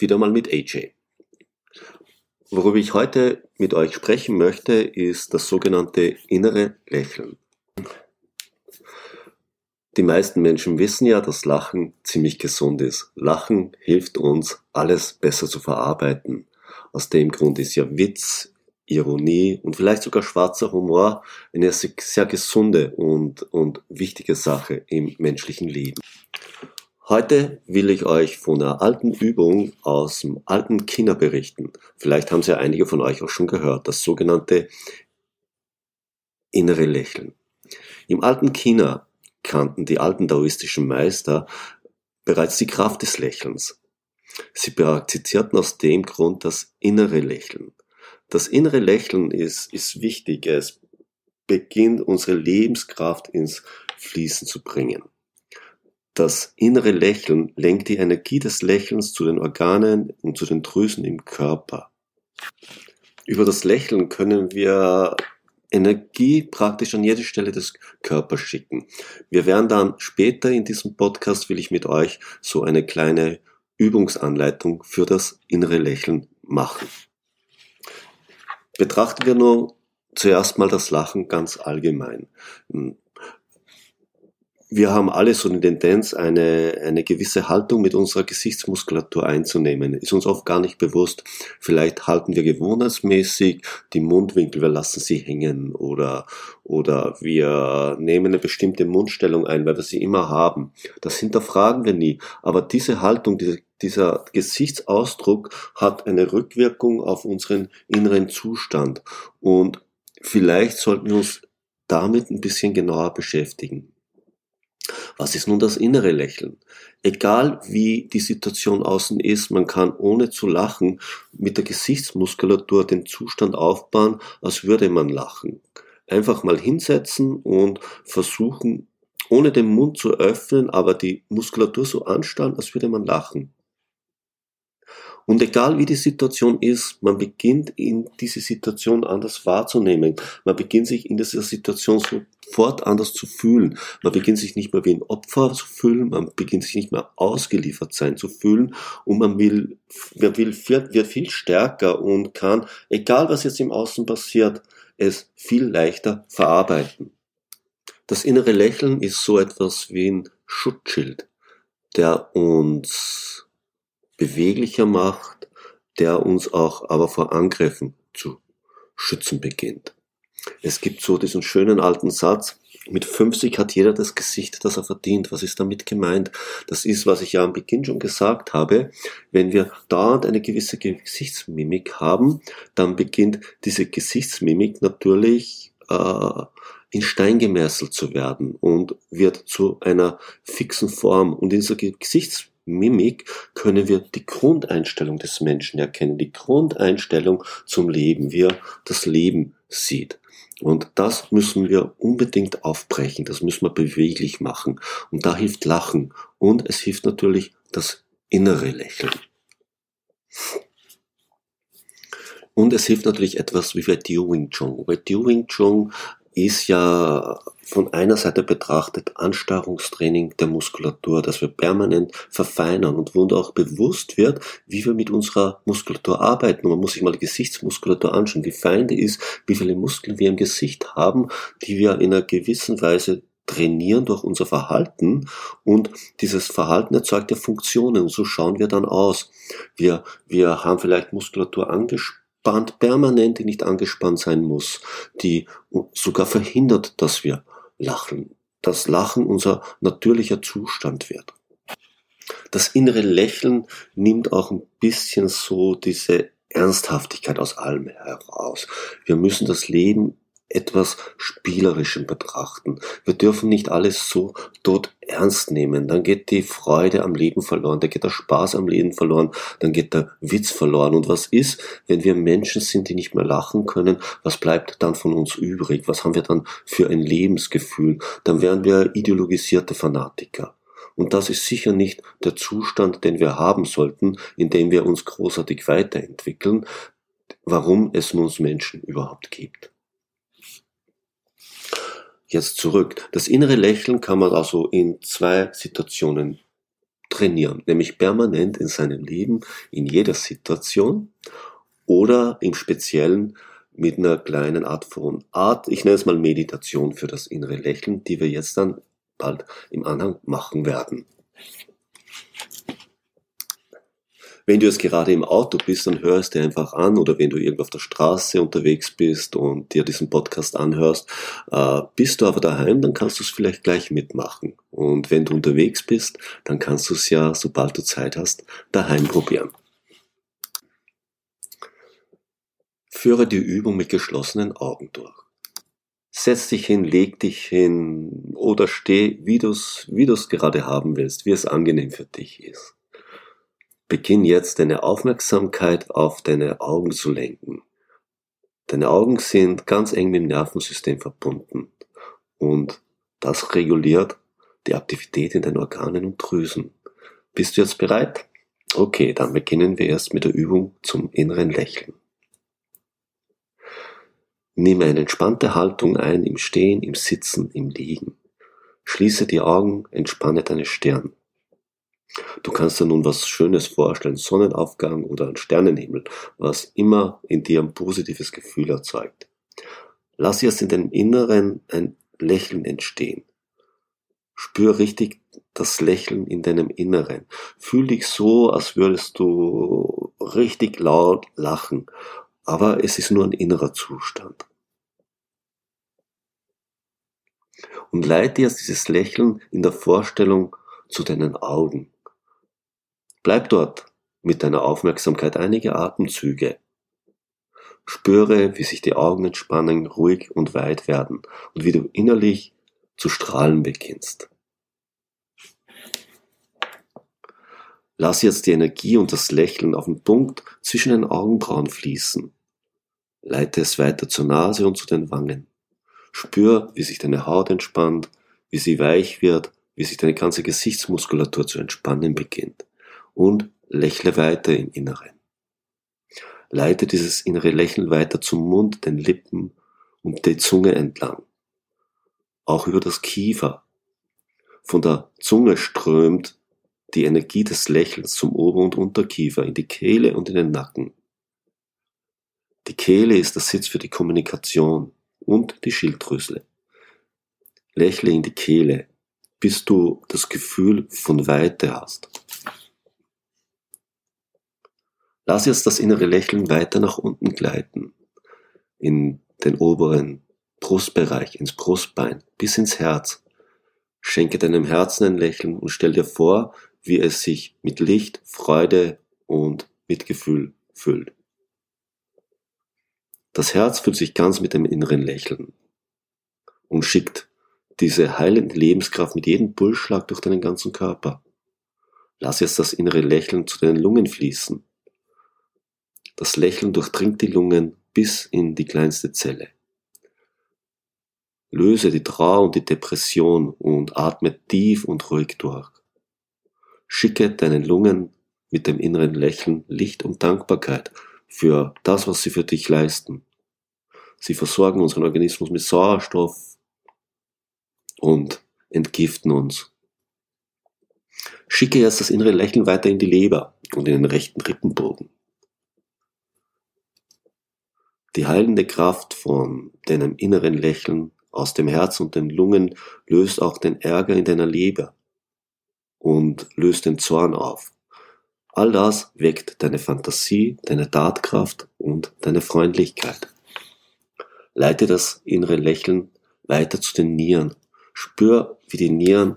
wieder mal mit AJ. Worüber ich heute mit euch sprechen möchte, ist das sogenannte innere Lächeln. Die meisten Menschen wissen ja, dass Lachen ziemlich gesund ist. Lachen hilft uns, alles besser zu verarbeiten. Aus dem Grund ist ja Witz, Ironie und vielleicht sogar schwarzer Humor eine sehr gesunde und, und wichtige Sache im menschlichen Leben. Heute will ich euch von einer alten Übung aus dem alten China berichten. Vielleicht haben Sie ja einige von euch auch schon gehört, das sogenannte innere Lächeln. Im alten China kannten die alten daoistischen Meister bereits die Kraft des Lächelns. Sie praktizierten aus dem Grund das innere Lächeln. Das innere Lächeln ist, ist wichtig. Es beginnt unsere Lebenskraft ins Fließen zu bringen. Das innere Lächeln lenkt die Energie des Lächelns zu den Organen und zu den Drüsen im Körper. Über das Lächeln können wir Energie praktisch an jede Stelle des Körpers schicken. Wir werden dann später in diesem Podcast, will ich mit euch so eine kleine Übungsanleitung für das innere Lächeln machen. Betrachten wir nur zuerst mal das Lachen ganz allgemein wir haben alle so eine Tendenz, eine, eine gewisse Haltung mit unserer Gesichtsmuskulatur einzunehmen. Ist uns oft gar nicht bewusst. Vielleicht halten wir gewohnheitsmäßig die Mundwinkel, wir lassen sie hängen oder, oder wir nehmen eine bestimmte Mundstellung ein, weil wir sie immer haben. Das hinterfragen wir nie. Aber diese Haltung, diese, dieser Gesichtsausdruck hat eine Rückwirkung auf unseren inneren Zustand. Und vielleicht sollten wir uns damit ein bisschen genauer beschäftigen. Was ist nun das innere Lächeln? Egal wie die Situation außen ist, man kann ohne zu lachen mit der Gesichtsmuskulatur den Zustand aufbauen, als würde man lachen. Einfach mal hinsetzen und versuchen, ohne den Mund zu öffnen, aber die Muskulatur so anstarren, als würde man lachen. Und egal wie die Situation ist, man beginnt in diese Situation anders wahrzunehmen. Man beginnt sich in dieser Situation sofort anders zu fühlen. Man beginnt sich nicht mehr wie ein Opfer zu fühlen, man beginnt sich nicht mehr ausgeliefert sein zu fühlen und man will, man will, wird viel stärker und kann, egal was jetzt im Außen passiert, es viel leichter verarbeiten. Das innere Lächeln ist so etwas wie ein Schutzschild, der uns beweglicher macht, der uns auch aber vor Angriffen zu schützen beginnt. Es gibt so diesen schönen alten Satz, mit 50 hat jeder das Gesicht, das er verdient. Was ist damit gemeint? Das ist, was ich ja am Beginn schon gesagt habe. Wenn wir dauernd eine gewisse Gesichtsmimik haben, dann beginnt diese Gesichtsmimik natürlich äh, in Stein gemeißelt zu werden und wird zu einer fixen Form. Und in dieser Gesichtsmimik Mimik können wir die Grundeinstellung des Menschen erkennen, die Grundeinstellung zum Leben, wie er das Leben sieht. Und das müssen wir unbedingt aufbrechen, das müssen wir beweglich machen. Und da hilft Lachen und es hilft natürlich das innere Lächeln. Und es hilft natürlich etwas wie bei Dio Wing Chun. Bei Dio Wing ist ja von einer Seite betrachtet Anstarrungstraining der Muskulatur, dass wir permanent verfeinern und wo uns auch bewusst wird, wie wir mit unserer Muskulatur arbeiten. Man muss sich mal die Gesichtsmuskulatur anschauen, die ist, wie viele Muskeln wir im Gesicht haben, die wir in einer gewissen Weise trainieren durch unser Verhalten und dieses Verhalten erzeugt ja Funktionen und so schauen wir dann aus. Wir, wir haben vielleicht Muskulatur angesprochen Band permanent, die nicht angespannt sein muss, die sogar verhindert, dass wir lachen. Das Lachen unser natürlicher Zustand wird. Das innere Lächeln nimmt auch ein bisschen so diese Ernsthaftigkeit aus allem heraus. Wir müssen das Leben etwas Spielerischen betrachten. Wir dürfen nicht alles so dort ernst nehmen. Dann geht die Freude am Leben verloren, dann geht der Spaß am Leben verloren, dann geht der Witz verloren. Und was ist, wenn wir Menschen sind, die nicht mehr lachen können? Was bleibt dann von uns übrig? Was haben wir dann für ein Lebensgefühl? Dann wären wir ideologisierte Fanatiker. Und das ist sicher nicht der Zustand, den wir haben sollten, indem wir uns großartig weiterentwickeln, warum es uns Menschen überhaupt gibt. Jetzt zurück. Das innere Lächeln kann man also in zwei Situationen trainieren, nämlich permanent in seinem Leben, in jeder Situation oder im Speziellen mit einer kleinen Art von Art, ich nenne es mal Meditation für das innere Lächeln, die wir jetzt dann bald im Anhang machen werden. Wenn du jetzt gerade im Auto bist, dann hörst du einfach an oder wenn du irgendwo auf der Straße unterwegs bist und dir diesen Podcast anhörst, äh, bist du aber daheim, dann kannst du es vielleicht gleich mitmachen. Und wenn du unterwegs bist, dann kannst du es ja, sobald du Zeit hast, daheim probieren. Führe die Übung mit geschlossenen Augen durch. Setz dich hin, leg dich hin oder steh, wie du es wie gerade haben willst, wie es angenehm für dich ist. Beginn jetzt deine Aufmerksamkeit auf deine Augen zu lenken. Deine Augen sind ganz eng mit dem Nervensystem verbunden und das reguliert die Aktivität in den Organen und Drüsen. Bist du jetzt bereit? Okay, dann beginnen wir erst mit der Übung zum inneren Lächeln. Nimm eine entspannte Haltung ein im Stehen, im Sitzen, im Liegen. Schließe die Augen, entspanne deine Stirn. Du kannst dir nun was Schönes vorstellen, Sonnenaufgang oder ein Sternenhimmel, was immer in dir ein positives Gefühl erzeugt. Lass jetzt in deinem Inneren ein Lächeln entstehen. Spür richtig das Lächeln in deinem Inneren. Fühl dich so, als würdest du richtig laut lachen, aber es ist nur ein innerer Zustand. Und leite jetzt dieses Lächeln in der Vorstellung zu deinen Augen. Bleib dort mit deiner Aufmerksamkeit einige Atemzüge. Spüre, wie sich die Augen entspannen, ruhig und weit werden und wie du innerlich zu strahlen beginnst. Lass jetzt die Energie und das Lächeln auf den Punkt zwischen den Augenbrauen fließen. Leite es weiter zur Nase und zu den Wangen. Spür, wie sich deine Haut entspannt, wie sie weich wird, wie sich deine ganze Gesichtsmuskulatur zu entspannen beginnt und lächle weiter im Inneren. Leite dieses innere Lächeln weiter zum Mund, den Lippen und die Zunge entlang. Auch über das Kiefer. Von der Zunge strömt die Energie des Lächelns zum Ober- und Unterkiefer, in die Kehle und in den Nacken. Die Kehle ist der Sitz für die Kommunikation und die Schilddrüse. Lächle in die Kehle, bis du das Gefühl von Weite hast. Lass jetzt das innere Lächeln weiter nach unten gleiten, in den oberen Brustbereich, ins Brustbein, bis ins Herz. Schenke deinem Herzen ein Lächeln und stell dir vor, wie es sich mit Licht, Freude und Mitgefühl füllt. Das Herz füllt sich ganz mit dem inneren Lächeln und schickt diese heilende Lebenskraft mit jedem Pulsschlag durch deinen ganzen Körper. Lass jetzt das innere Lächeln zu deinen Lungen fließen das Lächeln durchdringt die Lungen bis in die kleinste Zelle. Löse die Trauer und die Depression und atme tief und ruhig durch. Schicke deinen Lungen mit dem inneren Lächeln Licht und Dankbarkeit für das, was sie für dich leisten. Sie versorgen unseren Organismus mit Sauerstoff und entgiften uns. Schicke jetzt das innere Lächeln weiter in die Leber und in den rechten Rippenbogen. Die heilende Kraft von deinem inneren Lächeln aus dem Herz und den Lungen löst auch den Ärger in deiner Leber und löst den Zorn auf. All das weckt deine Fantasie, deine Tatkraft und deine Freundlichkeit. Leite das innere Lächeln weiter zu den Nieren. Spür, wie die Nieren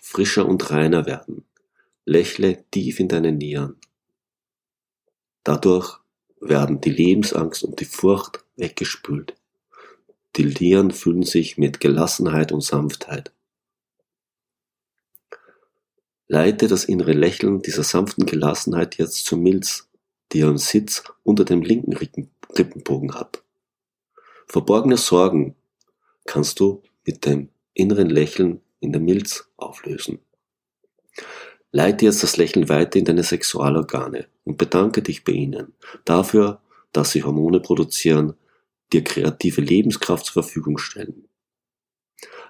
frischer und reiner werden. Lächle tief in deine Nieren. Dadurch werden die Lebensangst und die Furcht weggespült. Die Lieren fühlen sich mit Gelassenheit und Sanftheit. Leite das innere Lächeln dieser sanften Gelassenheit jetzt zur Milz, die ihren Sitz unter dem linken Rippenbogen hat. Verborgene Sorgen kannst du mit dem inneren Lächeln in der Milz auflösen. Leite jetzt das Lächeln weiter in deine Sexualorgane und bedanke dich bei ihnen dafür, dass sie Hormone produzieren, dir kreative Lebenskraft zur Verfügung stellen.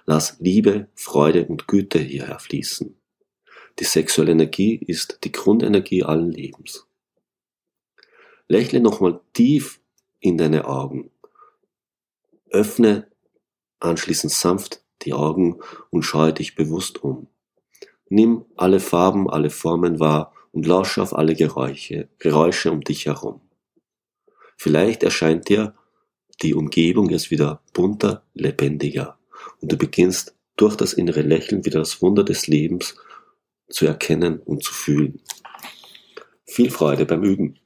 Lass Liebe, Freude und Güte hierher fließen. Die sexuelle Energie ist die Grundenergie allen Lebens. Lächle nochmal tief in deine Augen. Öffne anschließend sanft die Augen und schaue dich bewusst um. Nimm alle Farben, alle Formen wahr und lausche auf alle Geräusche, Geräusche um dich herum. Vielleicht erscheint dir die Umgebung jetzt wieder bunter, lebendiger und du beginnst durch das innere Lächeln wieder das Wunder des Lebens zu erkennen und zu fühlen. Viel Freude beim Üben.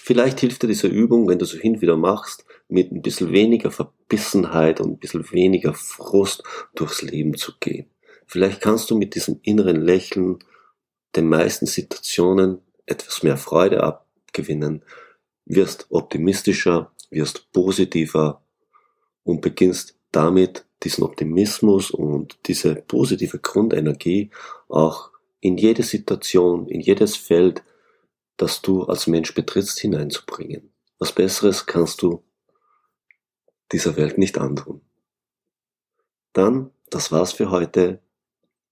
Vielleicht hilft dir diese Übung, wenn du so hin wieder machst, mit ein bisschen weniger Verbissenheit und ein bisschen weniger Frust durchs Leben zu gehen. Vielleicht kannst du mit diesem inneren Lächeln den meisten Situationen etwas mehr Freude abgewinnen, wirst optimistischer, wirst positiver und beginnst damit diesen Optimismus und diese positive Grundenergie auch in jede Situation, in jedes Feld das du als Mensch betrittst, hineinzubringen. Was Besseres kannst du dieser Welt nicht antun. Dann, das war's für heute.